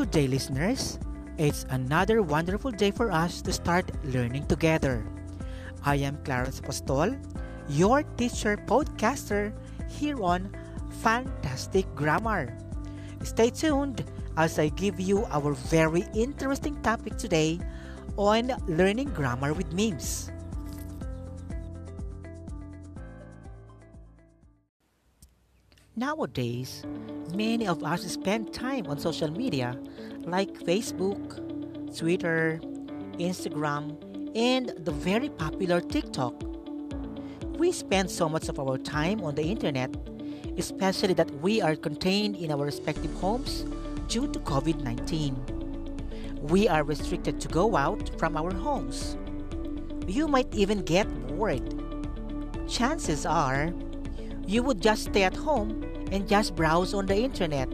Good day, listeners. It's another wonderful day for us to start learning together. I am Clarence Apostol, your teacher podcaster here on Fantastic Grammar. Stay tuned as I give you our very interesting topic today on learning grammar with memes. Nowadays, many of us spend time on social media like Facebook, Twitter, Instagram, and the very popular TikTok. We spend so much of our time on the internet, especially that we are contained in our respective homes due to COVID 19. We are restricted to go out from our homes. You might even get bored. Chances are, you would just stay at home and just browse on the internet.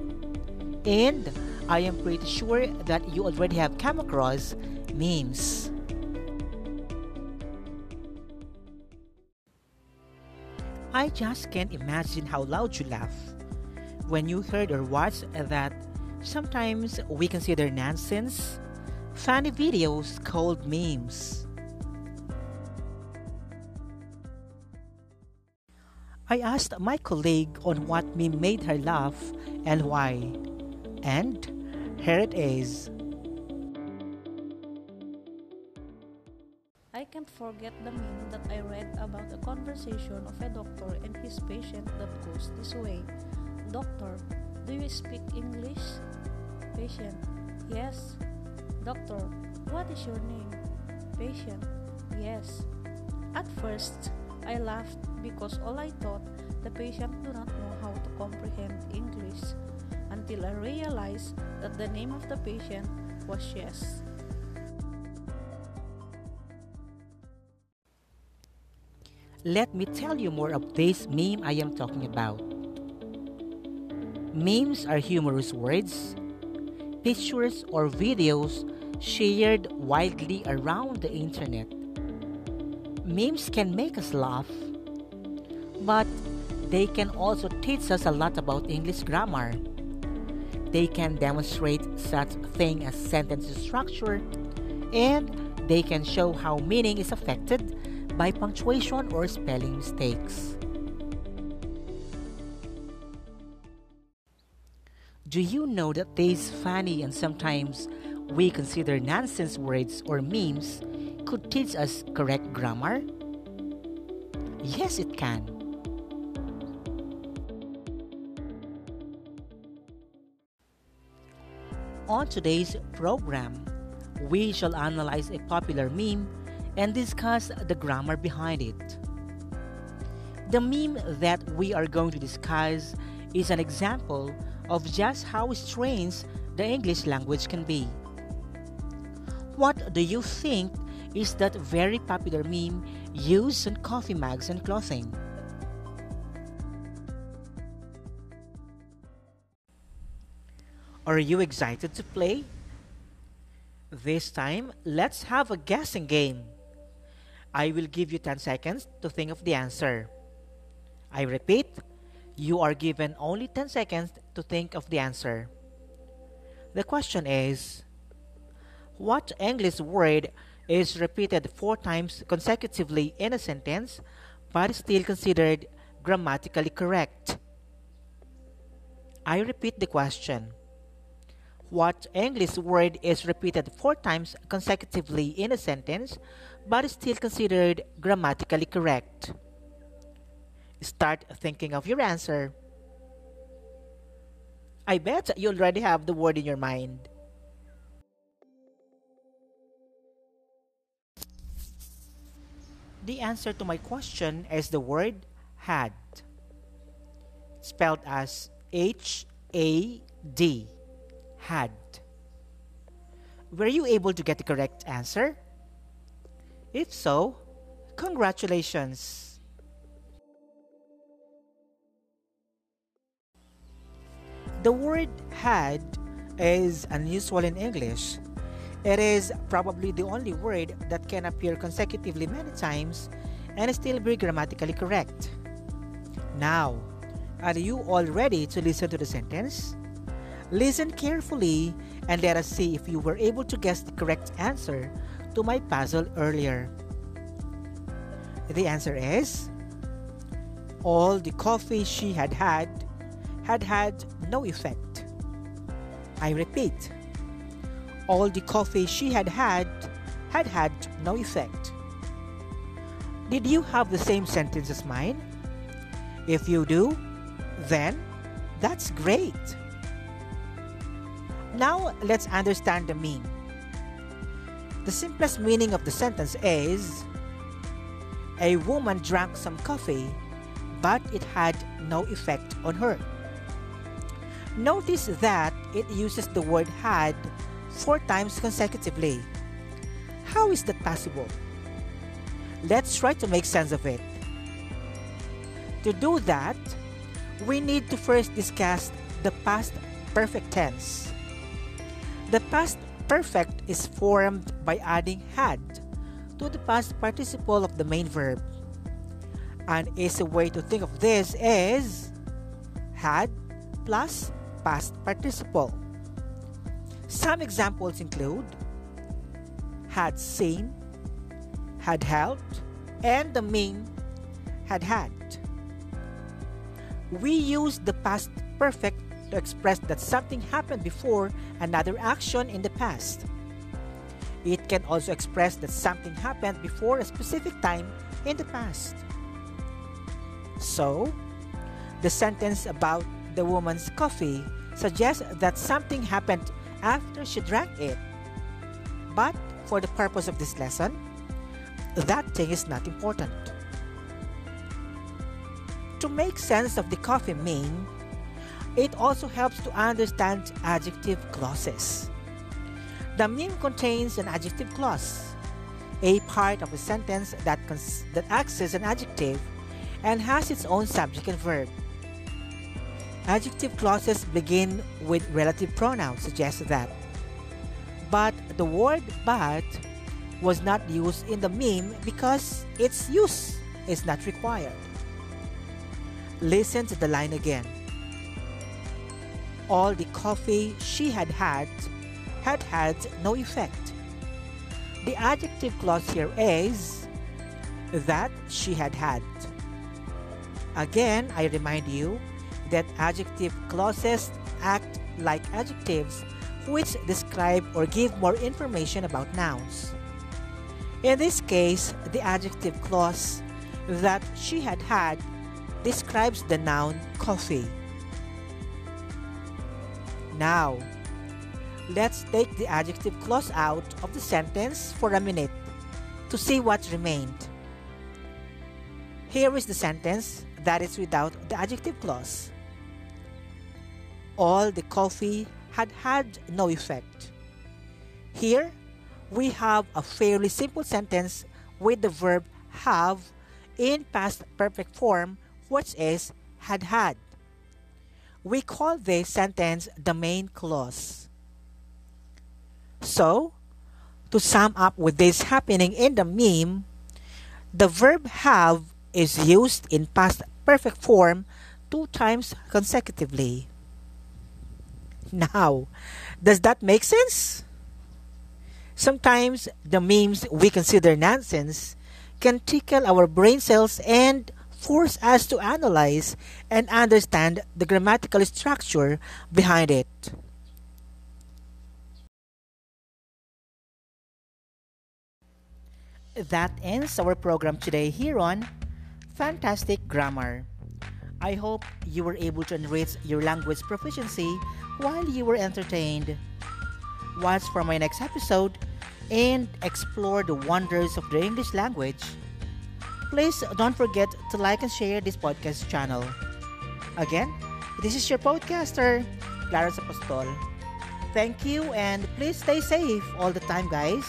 And I am pretty sure that you already have come across memes. I just can't imagine how loud you laugh when you heard or watched that sometimes we consider nonsense funny videos called memes. I asked my colleague on what made her laugh and why. And here it is. I can't forget the meme that I read about a conversation of a doctor and his patient that goes this way Doctor, do you speak English? Patient, yes. Doctor, what is your name? Patient, yes. At first, I laughed because all I thought the patient do not know how to comprehend English until I realized that the name of the patient was Yes. Let me tell you more of this meme I am talking about. Memes are humorous words, pictures, or videos shared widely around the internet. Memes can make us laugh, but they can also teach us a lot about English grammar. They can demonstrate such thing as sentence structure, and they can show how meaning is affected by punctuation or spelling mistakes. Do you know that these funny and sometimes we consider nonsense words or memes could teach us correct grammar? Yes, it can. On today's program, we shall analyze a popular meme and discuss the grammar behind it. The meme that we are going to discuss is an example of just how strange the English language can be. What do you think is that very popular meme used on coffee mugs and clothing? Are you excited to play? This time, let's have a guessing game. I will give you 10 seconds to think of the answer. I repeat, you are given only 10 seconds to think of the answer. The question is What English word is repeated four times consecutively in a sentence but still considered grammatically correct? I repeat the question. What English word is repeated four times consecutively in a sentence but is still considered grammatically correct? Start thinking of your answer. I bet you already have the word in your mind. The answer to my question is the word had, spelled as H A D had. Were you able to get the correct answer? If so, congratulations! The word had is unusual in English. It is probably the only word that can appear consecutively many times and still be grammatically correct. Now, are you all ready to listen to the sentence? Listen carefully and let us see if you were able to guess the correct answer to my puzzle earlier. The answer is all the coffee she had had had had no effect. I repeat, all the coffee she had had had had no effect. Did you have the same sentence as mine? If you do, then that's great. Now let's understand the mean. The simplest meaning of the sentence is A woman drank some coffee, but it had no effect on her. Notice that it uses the word had four times consecutively. How is that possible? Let's try to make sense of it. To do that, we need to first discuss the past perfect tense. The past perfect is formed by adding had to the past participle of the main verb. An easy way to think of this is had plus past participle. Some examples include had seen, had helped, and the mean had had. We use the past perfect to express that something happened before another action in the past. It can also express that something happened before a specific time in the past. So, the sentence about the woman's coffee suggests that something happened after she drank it. But for the purpose of this lesson, that thing is not important. To make sense of the coffee mean, it also helps to understand adjective clauses. The meme contains an adjective clause, a part of a sentence that, that acts as an adjective and has its own subject and verb. Adjective clauses begin with relative pronouns, suggest that. But the word but was not used in the meme because its use is not required. Listen to the line again. All the coffee she had had had had no effect. The adjective clause here is that she had had. Again, I remind you that adjective clauses act like adjectives which describe or give more information about nouns. In this case, the adjective clause that she had had describes the noun coffee. Now, let's take the adjective clause out of the sentence for a minute to see what remained. Here is the sentence that is without the adjective clause. All the coffee had had no effect. Here, we have a fairly simple sentence with the verb have in past perfect form, which is had had. We call this sentence the main clause. So, to sum up with this happening in the meme, the verb have is used in past perfect form two times consecutively. Now, does that make sense? Sometimes the memes we consider nonsense can tickle our brain cells and force us to analyze and understand the grammatical structure behind it. That ends our program today here on Fantastic Grammar. I hope you were able to enrich your language proficiency while you were entertained. Watch for my next episode and explore the wonders of the English language. Please don't forget to like and share this podcast channel. Again, this is your podcaster, Clarence Apostol. Thank you and please stay safe all the time, guys.